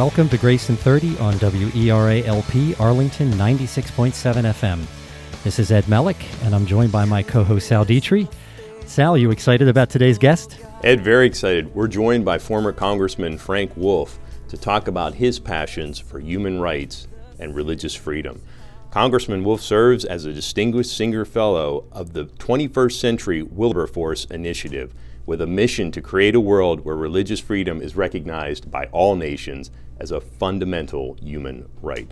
Welcome to Grace in 30 on WERA LP Arlington 96.7 FM. This is Ed Melick, and I'm joined by my co host Sal Dietry. Sal, you excited about today's guest? Ed, very excited. We're joined by former Congressman Frank Wolf to talk about his passions for human rights and religious freedom. Congressman Wolf serves as a distinguished Senior Fellow of the 21st Century Wilberforce Initiative with a mission to create a world where religious freedom is recognized by all nations as a fundamental human right.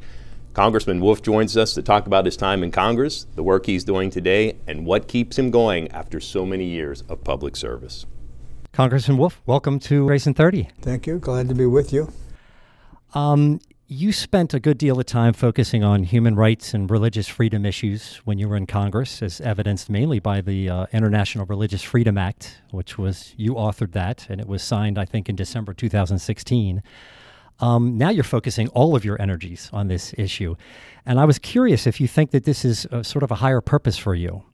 Congressman Wolf joins us to talk about his time in Congress, the work he's doing today, and what keeps him going after so many years of public service. Congressman Wolf, welcome to Grace in 30. Thank you. Glad to be with you. Um, you spent a good deal of time focusing on human rights and religious freedom issues when you were in Congress, as evidenced mainly by the uh, International Religious Freedom Act, which was you authored that, and it was signed, I think, in December 2016. Um, now you're focusing all of your energies on this issue. And I was curious if you think that this is a, sort of a higher purpose for you.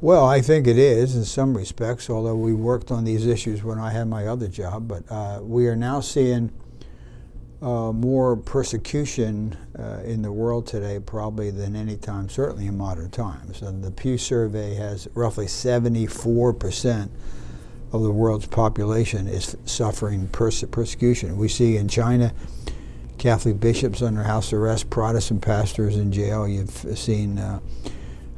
Well, I think it is in some respects, although we worked on these issues when I had my other job. But uh, we are now seeing uh, more persecution uh, in the world today, probably than any time, certainly in modern times. And the Pew survey has roughly 74% of the world's population is suffering perse- persecution. We see in China Catholic bishops under house arrest, Protestant pastors in jail. You've seen uh,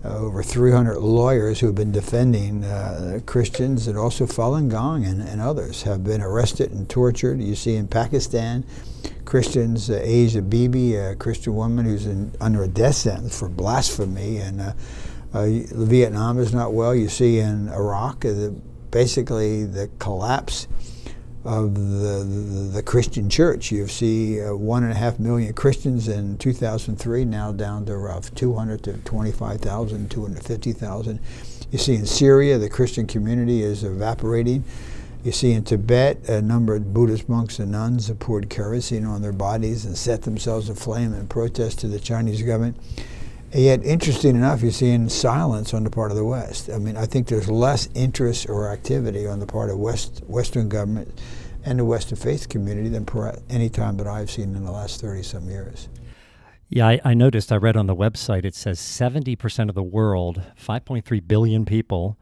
uh, over 300 lawyers who have been defending uh, Christians and also Falun Gong and, and, others have been arrested and tortured. You see in Pakistan, Christians, uh, Asia Bibi, a Christian woman who's in, under a death sentence for blasphemy, and uh, uh, Vietnam is not well. You see in Iraq, the, basically the collapse of the, the, the, Christian church. You see uh, one and a half million Christians in 2003, now down to around 200 to 25,000, 250,000. You see in Syria, the Christian community is evaporating. You see in Tibet, a number of Buddhist monks and nuns have poured kerosene on their bodies and set themselves aflame in protest to the Chinese government. Yet, interesting enough, you're seeing silence on the part of the West. I mean, I think there's less interest or activity on the part of West Western government and the Western faith community than any time that I've seen in the last 30 some years. Yeah, I, I noticed, I read on the website, it says 70% of the world, 5.3 billion people,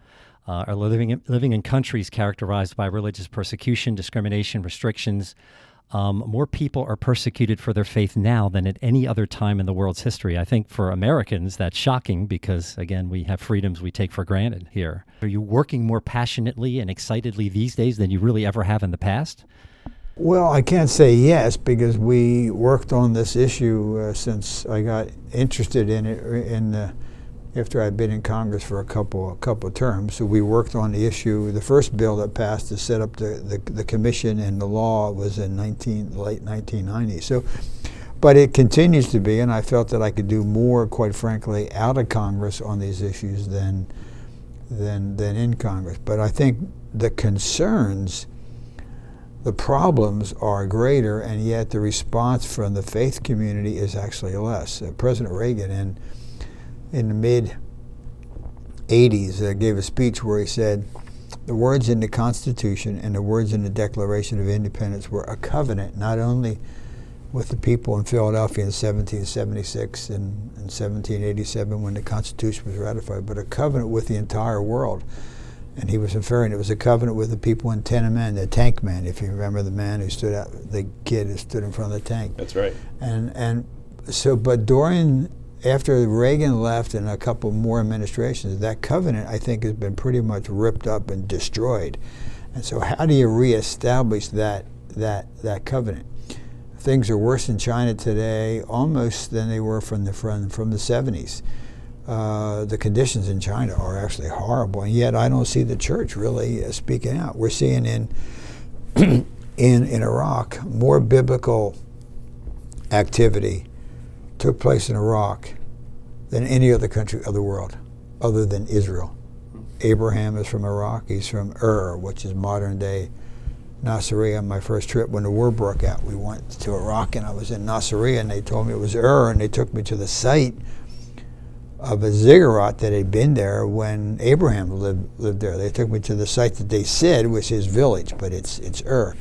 uh, are living in, living in countries characterized by religious persecution, discrimination, restrictions. Um, more people are persecuted for their faith now than at any other time in the world's history. I think for Americans, that's shocking because, again, we have freedoms we take for granted here. Are you working more passionately and excitedly these days than you really ever have in the past? Well, I can't say yes because we worked on this issue uh, since I got interested in it in the after I'd been in Congress for a couple a couple of terms. So we worked on the issue. The first bill that passed to set up the, the, the commission and the law was in 19, late 1990. So, but it continues to be, and I felt that I could do more, quite frankly, out of Congress on these issues than than than in Congress. But I think the concerns. The problems are greater, and yet the response from the faith community is actually less. Uh, President Reagan, in in the mid 80s uh, gave a speech where he said, The words in the Constitution and the words in the Declaration of Independence were a covenant, not only with the people in Philadelphia in 1776 and, and 1787 when the Constitution was ratified, but a covenant with the entire world. And he was referring, it was a covenant with the people in Tiananmen, the tank man, if you remember the man who stood out, the kid who stood in front of the tank. That's right. And, and so, but during after Reagan left and a couple more administrations, that covenant, I think, has been pretty much ripped up and destroyed. And so, how do you reestablish that, that, that covenant? Things are worse in China today almost than they were from the, from, from the 70s. Uh, the conditions in China are actually horrible, and yet I don't see the church really uh, speaking out. We're seeing in, in, in Iraq more biblical activity took place in Iraq than any other country of the world other than Israel. Abraham is from Iraq. He's from Ur, which is modern day Nasiriyah. My first trip when the war broke out, we went to Iraq and I was in Nasiriyah and they told me it was Ur and they took me to the site of a ziggurat that had been there when Abraham lived, lived there. They took me to the site that they said was his village, but it's, it's Ur.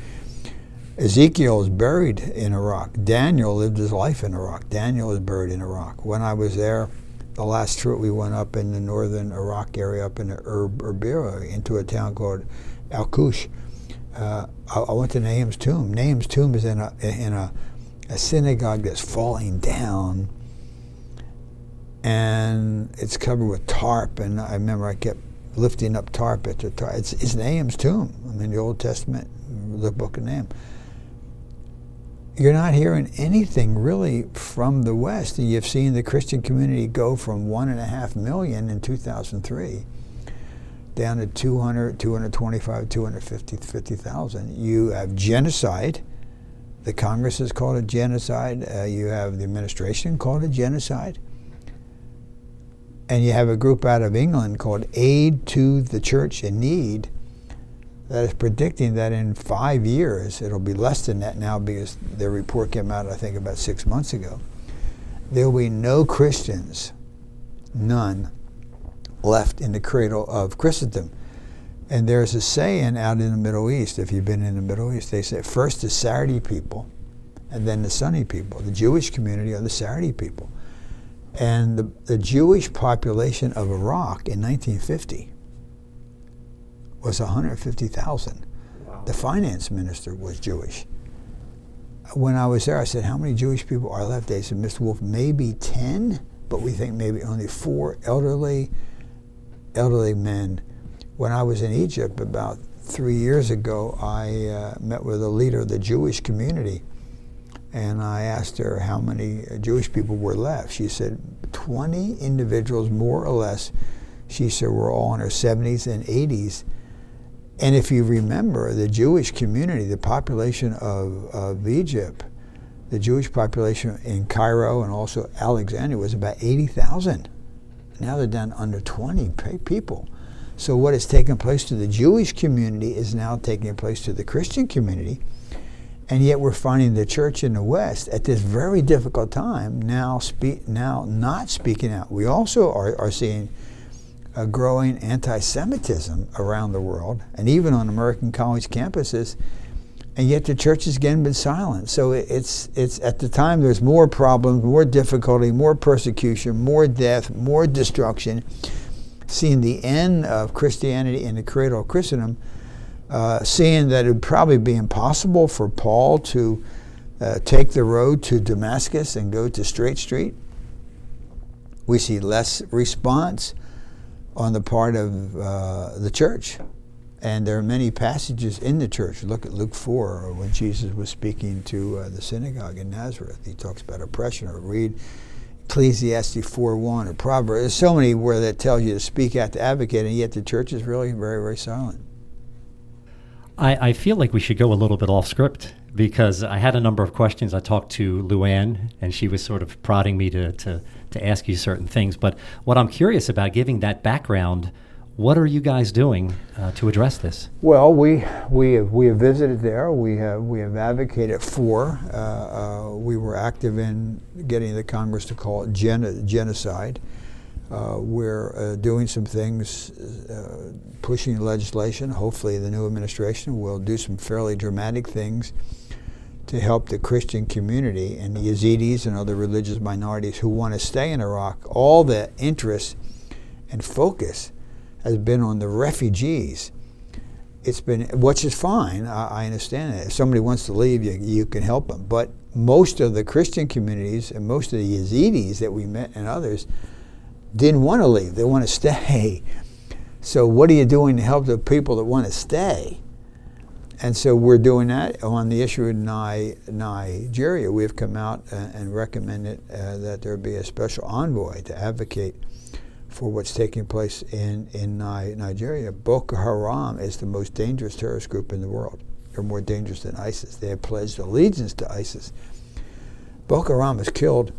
Ezekiel is buried in Iraq. Daniel lived his life in Iraq. Daniel is buried in Iraq. When I was there, the last trip we went up in the northern Iraq area, up in the Erb, Erbil, into a town called Al Qush. Uh, I, I, went to Nahum's tomb. Nahum's tomb is in a in a, a synagogue that's falling down, and it's covered with tarp. And I remember I kept lifting up tarp at the tarp. It's, it's Nahum's tomb. I mean, the Old Testament, the Book of Nahum you're not hearing anything really from the West. You've seen the Christian community go from one and a half million in 2003 down to 200, 225, 250,000. You have genocide. The Congress has called it genocide. Uh, you have the administration called it genocide. And you have a group out of England called Aid to the Church in Need that is predicting that in five years, it'll be less than that now because their report came out, I think, about six months ago. There will be no Christians, none, left in the cradle of Christendom. And there's a saying out in the Middle East, if you've been in the Middle East, they say first the Saturday people and then the Sunday people. The Jewish community are the Saturday people. And the, the Jewish population of Iraq in 1950 was 150,000. Wow. The finance minister was Jewish. When I was there, I said, How many Jewish people are left? They said, Mr. Wolf, maybe 10, but we think maybe only four elderly, elderly men. When I was in Egypt about three years ago, I uh, met with a leader of the Jewish community and I asked her how many Jewish people were left. She said 20 individuals, more or less. She said were all in her 70s and 80s and if you remember, the Jewish community, the population of, of Egypt, the Jewish population in Cairo and also Alexandria was about 80,000. Now they're down under 20 people. So what has taken place to the Jewish community is now taking place to the Christian community. And yet we're finding the church in the West at this very difficult time now now not speaking out. We also are, are seeing a growing anti Semitism around the world and even on American college campuses. And yet the church has again been silent. So it's, it's at the time there's more problems, more difficulty, more persecution, more death, more destruction. Seeing the end of Christianity in the cradle of Christendom, uh, seeing that it would probably be impossible for Paul to uh, take the road to Damascus and go to Straight Street. We see less response on the part of uh, the church. And there are many passages in the church. Look at Luke 4, when Jesus was speaking to uh, the synagogue in Nazareth. He talks about oppression, or read Ecclesiastes 4.1 or Proverbs. There's so many where that tells you to speak out, to advocate, and yet the church is really very, very silent. I, I feel like we should go a little bit off script because I had a number of questions. I talked to Luann, and she was sort of prodding me to, to to ask you certain things. But what I'm curious about, giving that background, what are you guys doing uh, to address this? Well, we we have we have visited there. We have we have advocated for. Uh, uh, we were active in getting the Congress to call it gen- genocide. Uh, we're uh, doing some things, uh, pushing legislation. Hopefully, the new administration will do some fairly dramatic things to help the Christian community and the Yazidis and other religious minorities who want to stay in Iraq. All the interest and focus has been on the refugees. It's been, which is fine. I, I understand that. If somebody wants to leave, you, you can help them. But most of the Christian communities and most of the Yazidis that we met and others didn't want to leave. They want to stay. So, what are you doing to help the people that want to stay? And so we're doing that on the issue of Nigeria. We've come out and recommended uh, that there be a special envoy to advocate for what's taking place in, in Nigeria. Boko Haram is the most dangerous terrorist group in the world. They're more dangerous than ISIS. They have pledged allegiance to ISIS. Boko Haram has killed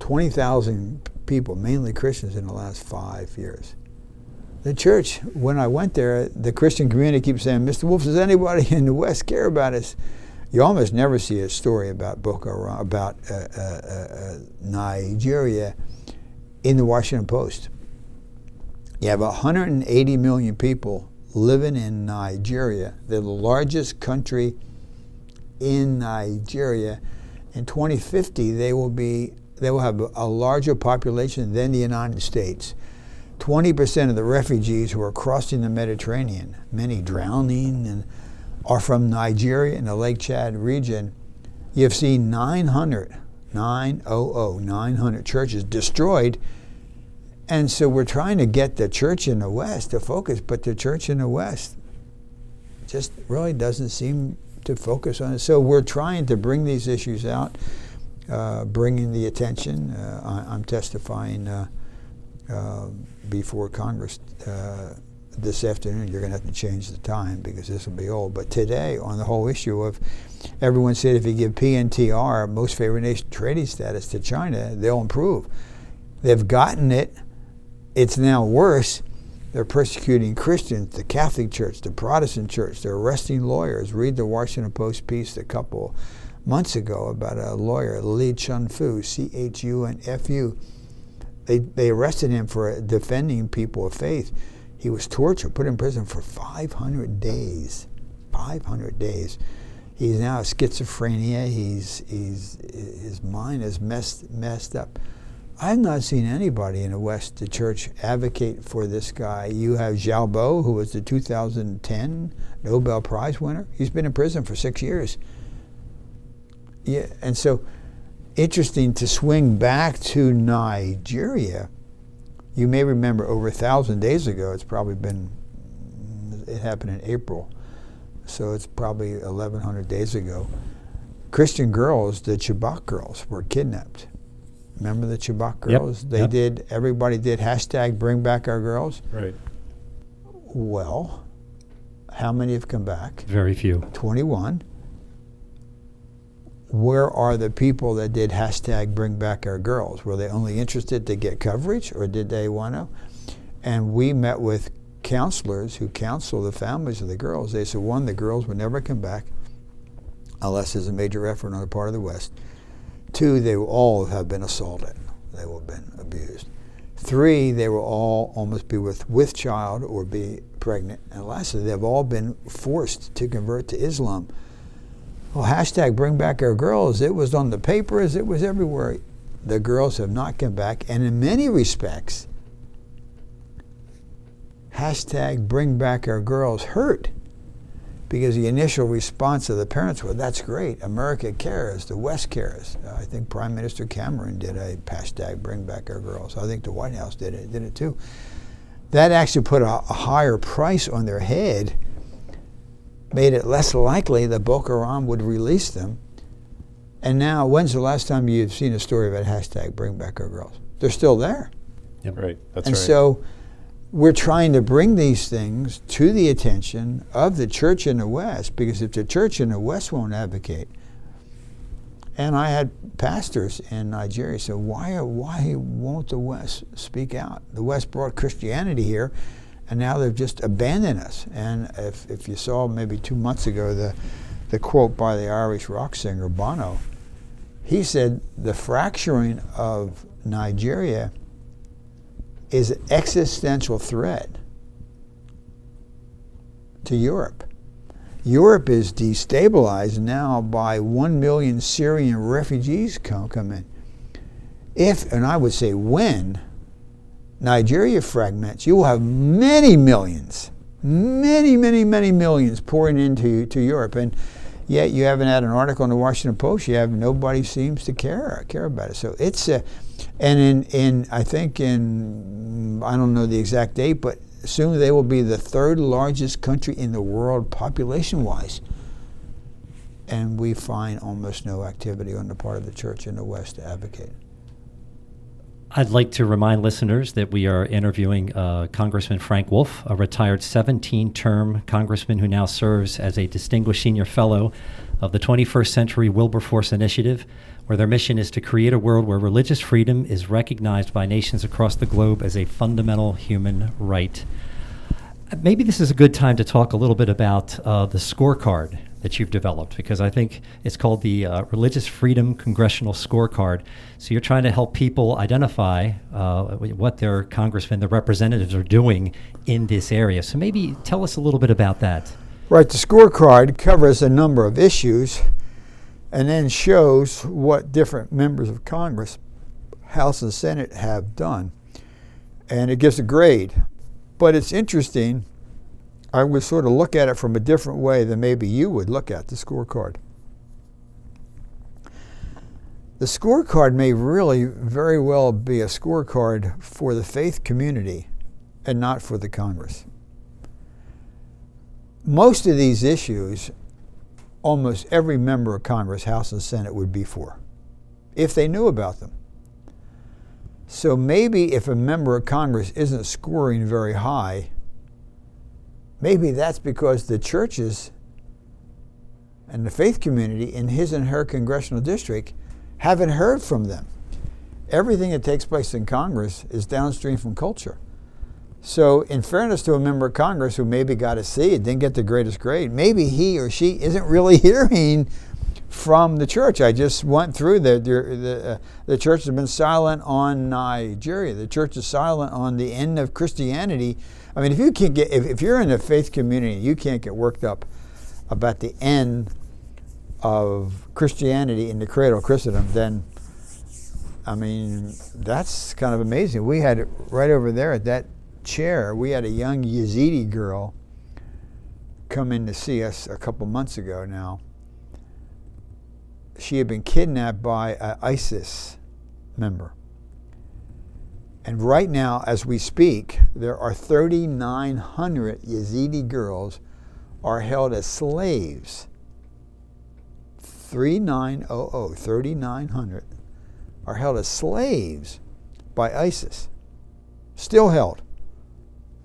20,000 people, mainly Christians, in the last five years the church, when I went there, the Christian community keeps saying, Mr. Wolf, does anybody in the West care about us? You almost never see a story about Boko Haram, about uh, uh, uh, Nigeria in the Washington Post. You have 180 million people living in Nigeria. They're the largest country in Nigeria. In 2050, they will be they will have a larger population than the United States. 20% of the refugees who are crossing the Mediterranean, many drowning, and are from Nigeria and the Lake Chad region. You've seen 900, 900, 900 churches destroyed. And so we're trying to get the church in the West to focus, but the church in the West just really doesn't seem to focus on it. So we're trying to bring these issues out, uh, bringing the attention. Uh, I, am testifying uh, uh, before Congress uh, this afternoon. You're going to have to change the time because this will be old. But today, on the whole issue of everyone said if you give PNTR, most favored nation trading status to China, they'll improve. They've gotten it. It's now worse they're persecuting Christians, the Catholic Church, the Protestant Church. They're arresting lawyers. Read the Washington Post piece a couple months ago about a lawyer, Li Chunfu, C H U N F U. They, they arrested him for defending people of faith. He was tortured, put in prison for 500 days. 500 days. He's now schizophrenia. He's, he's, his mind is messed, messed up. I've not seen anybody in the West, the church, advocate for this guy. You have Xiaobo, who was the 2010 Nobel Prize winner. He's been in prison for six years. Yeah, and so interesting to swing back to Nigeria. You may remember over a thousand days ago, it's probably been, it happened in April, so it's probably 1,100 days ago. Christian girls, the Chibok girls, were kidnapped Remember the Chibok girls? Yep. They yep. did. Everybody did hashtag Bring Back Our Girls. Right. Well, how many have come back? Very few. Twenty-one. Where are the people that did hashtag Bring Back Our Girls? Were they only interested to get coverage, or did they want to? And we met with counselors who counsel the families of the girls. They said one, the girls would never come back unless there's a major effort on the part of the West. Two, they will all have been assaulted. They will have been abused. Three, they will all almost be with, with child or be pregnant. And lastly, they've all been forced to convert to Islam. Well, hashtag bring back our girls. It was on the papers, it was everywhere. The girls have not come back. And in many respects, hashtag bring back our girls hurt because the initial response of the parents was, that's great, America cares, the West cares. Uh, I think Prime Minister Cameron did a hashtag bring back our girls. I think the White House did it, did it too. That actually put a, a higher price on their head, made it less likely that Boko Haram would release them. And now, when's the last time you've seen a story about hashtag bring back our girls? They're still there. Yep. Right. That's right. and right. so we're trying to bring these things to the attention of the church in the West because if the church in the West won't advocate, and I had pastors in Nigeria say, why, why won't the West speak out? The West brought Christianity here, and now they've just abandoned us. And if, if you saw maybe two months ago the, the quote by the Irish rock singer Bono, he said, the fracturing of Nigeria is an existential threat to Europe. Europe is destabilized now by one million Syrian refugees come, in. If, and I would say when, Nigeria fragments, you will have many millions, many, many, many millions pouring into to Europe. And yet you haven't had an article in the Washington Post. You have nobody seems to care care about it. So it's a, and in in I think in I don't know the exact date, but soon they will be the third largest country in the world population wise. And we find almost no activity on the part of the church in the West to advocate. I'd like to remind listeners that we are interviewing uh, Congressman Frank Wolf, a retired 17 term congressman who now serves as a distinguished senior fellow of the 21st Century Wilberforce Initiative, where their mission is to create a world where religious freedom is recognized by nations across the globe as a fundamental human right. Maybe this is a good time to talk a little bit about uh, the scorecard that you've developed because I think it's called the uh, Religious Freedom Congressional Scorecard. So you're trying to help people identify uh, what their congressmen, their representatives are doing in this area. So maybe tell us a little bit about that. Right, the scorecard covers a number of issues. and then shows what different members of Congress, House and Senate, have done. And it gives a grade. But it's interesting. I would sort of look at it from a different way than maybe you would look at the scorecard. The scorecard may really very well be a scorecard for the faith community and not for the Congress. Most of these issues, almost every member of Congress, House and Senate, would be for, if they knew about them. So maybe if a member of Congress isn't scoring very high, maybe that's because the churches and the faith community in his and her congressional district haven't heard from them. Everything that takes place in Congress is downstream from culture. So, in fairness to a member of Congress who maybe got a C and didn't get the greatest grade, maybe he or she isn't really hearing from the church. I just went through the the, uh, the church has been silent on Nigeria. The church is silent on the end of Christianity. I mean, if you can't get if, if you're in a faith community, you can't get worked up about the end of Christianity in the cradle of Christendom, then I mean that's kind of amazing. We had right over there at that chair, we had a young Yazidi girl come in to see us a couple months ago now. She had been kidnapped by an ISIS member. And right now, as we speak, there are 3,900 Yazidi girls are held as slaves 3900, 3900 are held as slaves by ISIS. Still held.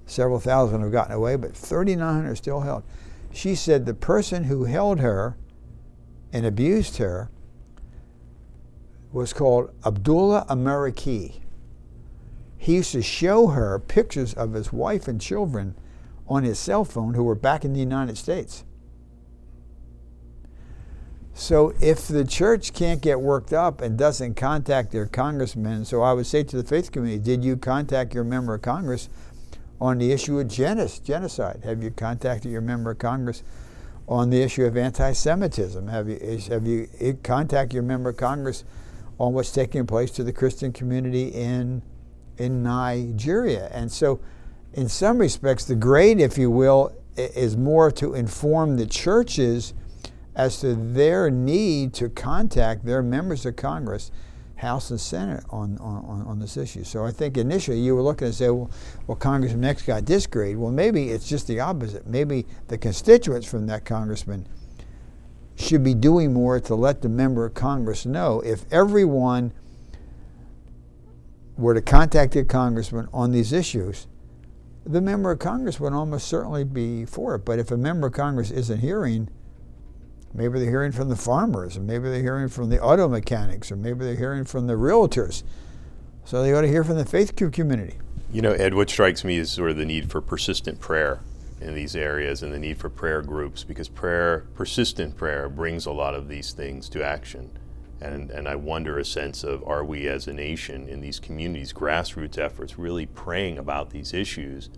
Several thousand have gotten away, but 3,900 are still held. She said the person who held her and abused her was called Abdullah Ameriki. He used to show her pictures of his wife and children on his cell phone who were back in the United States. So if the church can't get worked up and doesn't contact their congressmen, so I would say to the faith community, did you contact your member of Congress on the issue of genocide? Have you contacted your member of Congress on the issue of anti-Semitism? Have you have you eh, contacted your member of Congress on what's taking place to the Christian community in in Nigeria? And so, in some respects, the grade, if you will, is more to inform the churches as to their need to contact their members of Congress, House and Senate, on, on, on this issue. So I think initially you were looking and say, well, well, Congressman X got this grade. Well, maybe it's just the opposite. Maybe the constituents from that congressman should be doing more to let the member of Congress know if everyone were to contact a congressman on these issues, the member of Congress would almost certainly be for it. But if a member of Congress isn't hearing, Maybe they're hearing from the farmers, and maybe they're hearing from the auto mechanics, or maybe they're hearing from the realtors. So they ought to hear from the faith community. You know, Ed, what strikes me is sort of the need for persistent prayer in these areas and the need for prayer groups because prayer, persistent prayer, brings a lot of these things to action. And, and I wonder a sense of are we as a nation in these communities, grassroots efforts, really praying about these issues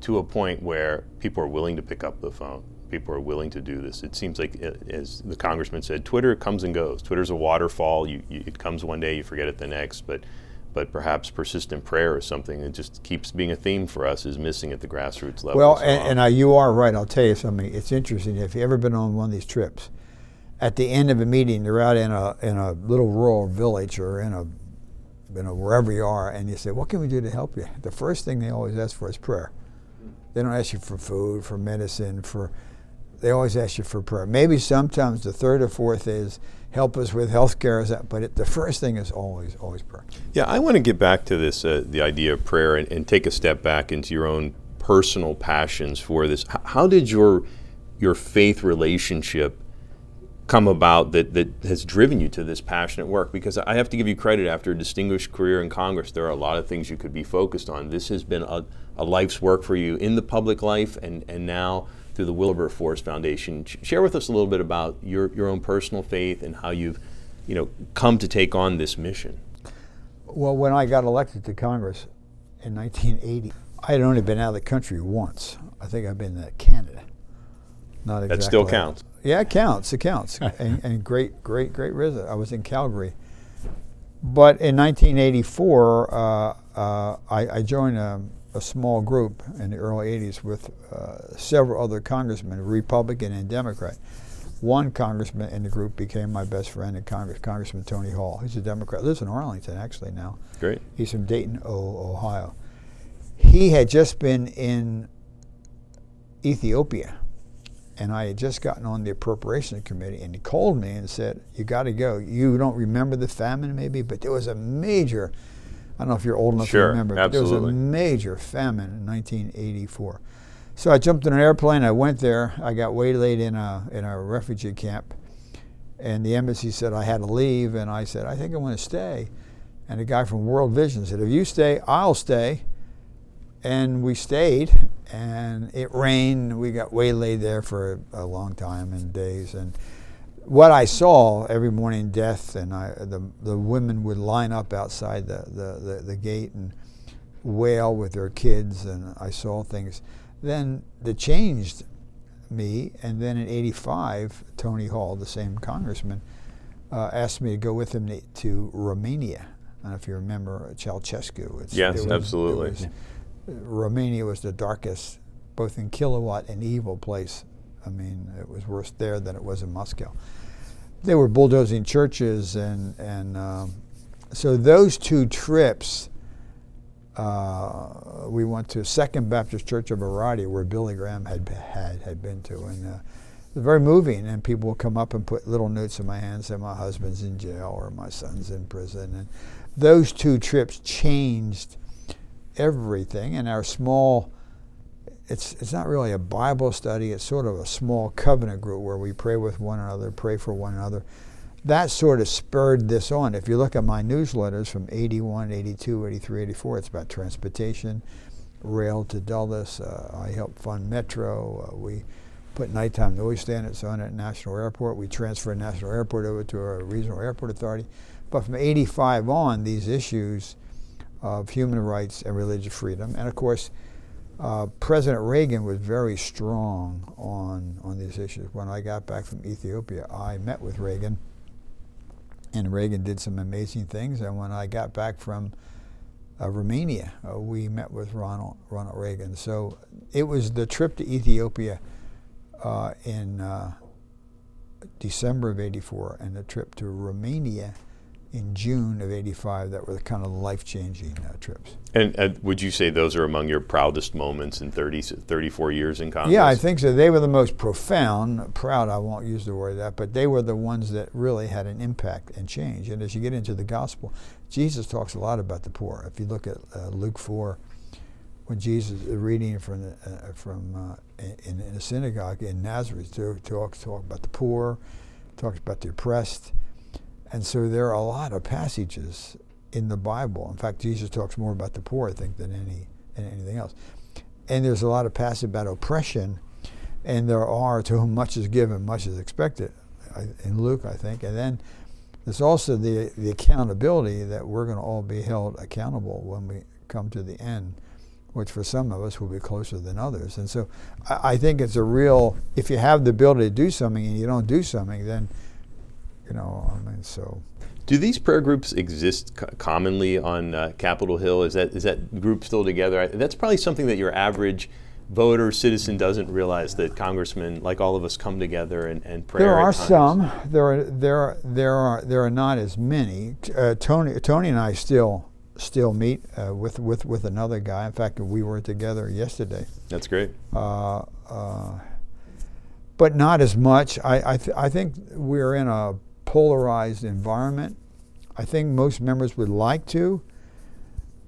to a point where people are willing to pick up the phone people are willing to do this. It seems like, uh, as the congressman said, Twitter comes and goes. Twitter's a waterfall. You, you, it comes one day, you forget it the next. But, but perhaps persistent prayer is something that just keeps being a theme for us, is missing at the grassroots level. Well, so and, and uh, you are right. I'll tell you something. It's interesting. If you've ever been on one of these trips, at the end of a meeting, you're out in a in a little rural village or in a you know wherever you are, and you say, "What can we do to help you?" The first thing they always ask for is prayer. They don't ask you for food, for medicine, for they always ask you for prayer. Maybe sometimes the third or fourth is help us with health care, but it, the first thing is always, always prayer. Yeah, I want to get back to this, uh, the idea of prayer, and, and, take a step back into your own personal passions for this. How did your your faith relationship come about that, that has driven you to this passionate work? Because I have to give you credit after a distinguished career in Congress, there are a lot of things you could be focused on. This has been a, a life's work for you in the public life and, and now through the Wilberforce Foundation. Share with us a little bit about your, your own personal faith and how you've you know, come to take on this mission. Well, when I got elected to Congress in 1980, I had only been out of the country once. I think I've been to Canada. Not exactly. That still counts. Yeah, it counts. It counts. and, and great, great, great visit. I was in Calgary. But in 1984, uh, uh, I, I, joined a, a, small group in the early 80s with uh, several other congressmen, Republican and Democrat. One congressman in the group became my best friend in Congress, Congressman Tony Hall. He's a Democrat, lives in Arlington actually now. Great. He's from Dayton, Ohio. He had just been in Ethiopia and I had just gotten on the appropriations committee, and he called me and said, "You got to go. You don't remember the famine, maybe, but there was a major. I don't know if you're old enough sure, to remember, absolutely. but there was a major famine in 1984. So I jumped in an airplane. I went there. I got waylaid in a in a refugee camp, and the embassy said I had to leave, and I said I think I want to stay. And a guy from World Vision said, "If you stay, I'll stay." And we stayed, and it rained. We got waylaid there for a long time and days. And what I saw every morning, death, and I, the the women would line up outside the, the, the, the gate and wail with their kids, and I saw things. Then that changed me, and then in '85, Tony Hall, the same congressman, uh, asked me to go with him to, to Romania. I don't know if you remember Ceausescu. It's, yes, was, absolutely. Romania was the darkest, both in kilowatt and evil place. I mean, it was worse there than it was in Moscow. They were bulldozing churches, and and um, so those two trips. Uh, we went to Second Baptist Church of Oradea, where Billy Graham had had had been to, and uh, very moving. And people would come up and put little notes in my hands, that my husband's in jail or my son's in prison. And those two trips changed everything. And our small, it's, it's not really a Bible study, it's sort of a small covenant group where we pray with one another, pray for one another. That sort of spurred this on. If you look at my newsletters from 81, 82, 83, 84, it's about transportation, rail to Dulles. Uh, I help fund Metro. Uh, we put nighttime noise standards on at National Airport. We transfer National Airport over to a regional airport authority. But from 85 on, these issues of human rights and religious freedom. And of course, uh, President Reagan was very strong on, on these issues. When I got back from Ethiopia, I met with Reagan, and Reagan did some amazing things. And when I got back from uh, Romania, uh, we met with Ronald, Ronald Reagan. So it was the trip to Ethiopia uh, in uh, December of 84 and the trip to Romania in June of 85 that were kind of life changing uh, trips. And uh, would you say those are among your proudest moments in 30, 34 years in Congress? Yeah, I think so. They were the most profound. Proud, I won't use the word that, but they were the ones that really had an impact and change. And as you get into the gospel, Jesus talks a lot about the poor. If you look at uh, Luke 4, when Jesus is reading from the, uh, from uh, in, in, a synagogue in Nazareth, talks talk about the poor, talks about the oppressed and so there are a lot of passages in the Bible. In fact, Jesus talks more about the poor, I think, than any than anything else. And there's a lot of passages about oppression, and there are to whom much is given, much is expected, in Luke, I think. And then there's also the the accountability that we're going to all be held accountable when we come to the end, which for some of us will be closer than others. And so I, I think it's a real. If you have the ability to do something and you don't do something, then you know, I mean, so. Do these prayer groups exist co- commonly on uh, Capitol Hill? Is that is that group still together? That's probably something that your average voter citizen doesn't realize that congressmen, like all of us, come together and, and pray. There are some. There are there are there are there are not as many. Uh, Tony Tony and I still still meet uh, with with with another guy. In fact, we were together yesterday. That's great. Uh, uh but not as much. I I, th- I think we're in a polarized environment. I think most members would like to,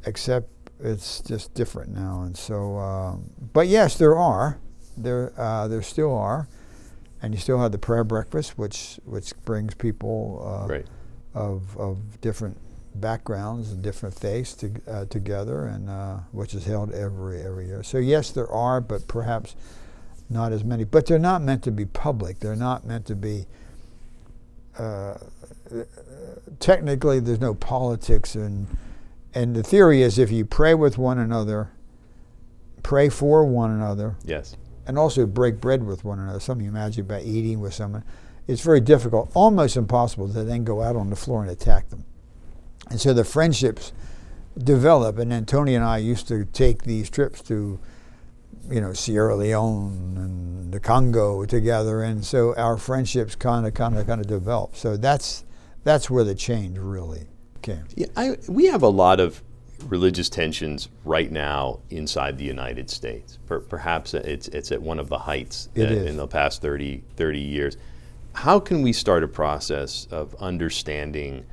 except it's just different now. And so, um, but yes, there are. There, uh, there still are, and you still have the prayer breakfast, which which brings people uh, right. of of different backgrounds and different faiths to, uh, together, and uh, which is held every every year. So yes, there are, but perhaps not as many. But they're not meant to be public. They're not meant to be uh, technically there's no politics and and the theory is if you pray with one another, pray for one another. Yes. and also break bread with one another. Something you imagine by eating with someone. It's very difficult, almost impossible, to then go out on the floor and attack them. And so the friendships develop. And then Tony and I used to take these trips to, you know, Sierra Leone and the Congo together, and so our friendships kind of, kind of, kind of developed. So that's that's where the change really came. Yeah, I, we have a lot of religious tensions right now inside the United States. Per, perhaps it's, it's at one of the heights uh, in the past 30, 30 years. How can we start a process of understanding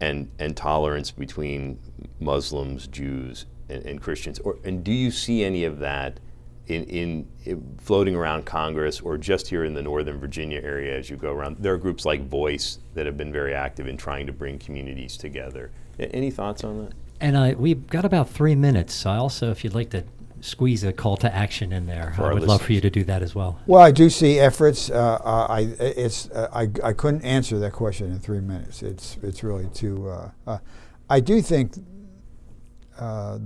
and, and tolerance between Muslims, Jews, and, and Christians? Or, and do you see any of that in, in, in, floating around Congress or just here in the Northern Virginia area as you go around? There are groups like Voice that have been very active in trying to bring communities together. Any thoughts on that? And I, we've got about three minutes. So I also, if you'd like to squeeze a call to action in there, I would listeners. love for you to do that as well. Well, I do see efforts. Uh, uh, I it's uh, I, I couldn't answer that question in three minutes. It's it's really too. Uh, uh, I do think uh,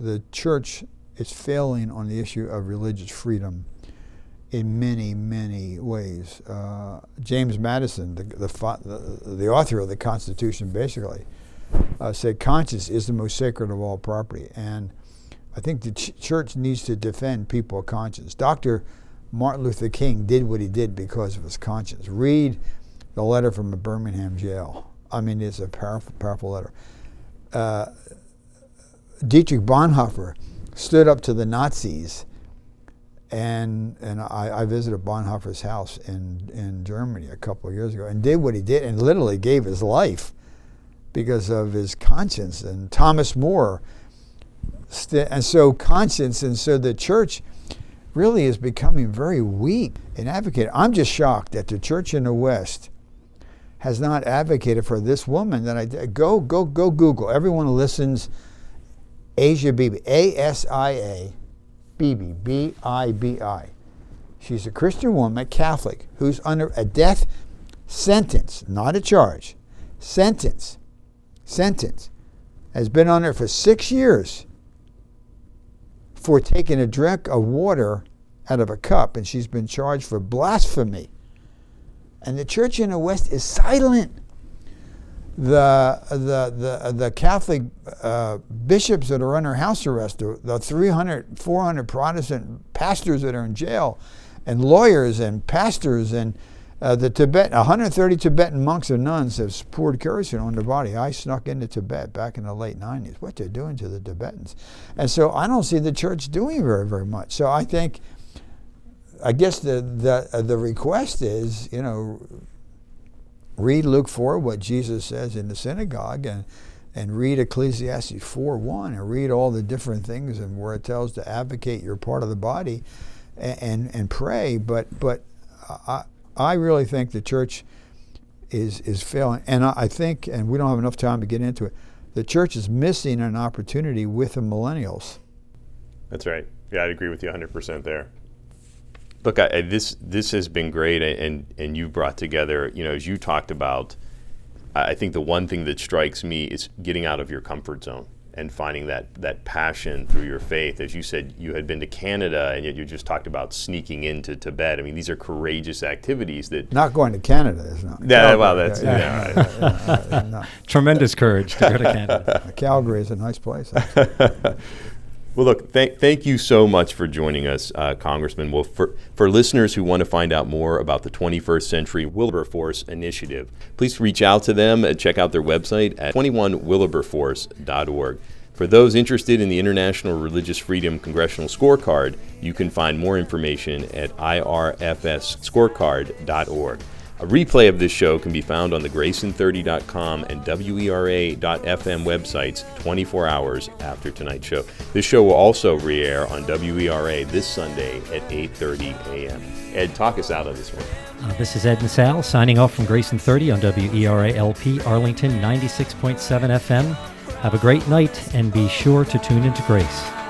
the church is failing on the issue of religious freedom in many, many ways. Uh, James Madison, the, the, the, author of the Constitution, basically uh, said conscience is the most sacred of all property. And I think the ch- church needs to defend people's conscience. Dr. Martin Luther King did what he did because of his conscience. Read the letter from the Birmingham jail. I mean, it's a powerful, powerful letter. Uh, Dietrich Bonhoeffer stood up to the Nazis, and and I, I, visited Bonhoeffer's house in in Germany a couple of years ago, and did what he did, and literally gave his life because of his conscience. And Thomas More, st- and so conscience, and so the church really is becoming very weak in advocating. I'm just shocked that the church in the West has not advocated for this woman that I go go go Google. Everyone listens. Asia Bibi, A S I A Bibi, B I B I. She's a Christian woman, a Catholic, who's under a death sentence, not a charge, sentence sentence has been on her for six years for taking a drink of water out of a cup, and she's been charged for blasphemy. And the church in the West is silent. The, the, the, the Catholic uh, bishops that are under house arrest, the 300, 400 Protestant pastors that are in jail, and lawyers and pastors and uh, the Tibet, 130 Tibetan monks and nuns have poured kerosene on their body. I snuck into Tibet back in the late 90s. What they're doing to the Tibetans, and so I don't see the church doing very very much. So I think, I guess the the uh, the request is you know, read Luke 4, what Jesus says in the synagogue, and and read Ecclesiastes 4 1 and read all the different things and where it tells to advocate your part of the body and, and, and pray. But, but I, I really think the church is is failing, and I, I think, and we don't have enough time to get into it. The church is missing an opportunity with the millennials. That's right. Yeah, I'd agree with you 100% there. Look, I, this this has been great, and and you brought together, you know, as you talked about. I think the one thing that strikes me is getting out of your comfort zone and finding that that passion through your faith. As you said, you had been to Canada, and yet you just talked about sneaking into Tibet. I mean, these are courageous activities that not going to Canada is not. Yeah, well, that's yeah, yeah, yeah, yeah no. tremendous courage to go to Canada. Calgary is a nice place. Well, look, th- thank you so much for joining us, uh, Congressman Wolf. For, for listeners who want to find out more about the 21st Century Wilberforce Initiative, please reach out to them and check out their website at 21wilberforce.org. For those interested in the International Religious Freedom Congressional Scorecard, you can find more information at irfsscorecard.org. A replay of this show can be found on the Grayson30.com and WERA.FM websites 24 hours after tonight's show. This show will also re-air on WERA this Sunday at 8:30 a.m. Ed, talk us out on this one. Uh, this is Ed Nassau signing off from Grayson 30 on WERA LP Arlington 96.7 FM. Have a great night and be sure to tune into Grace.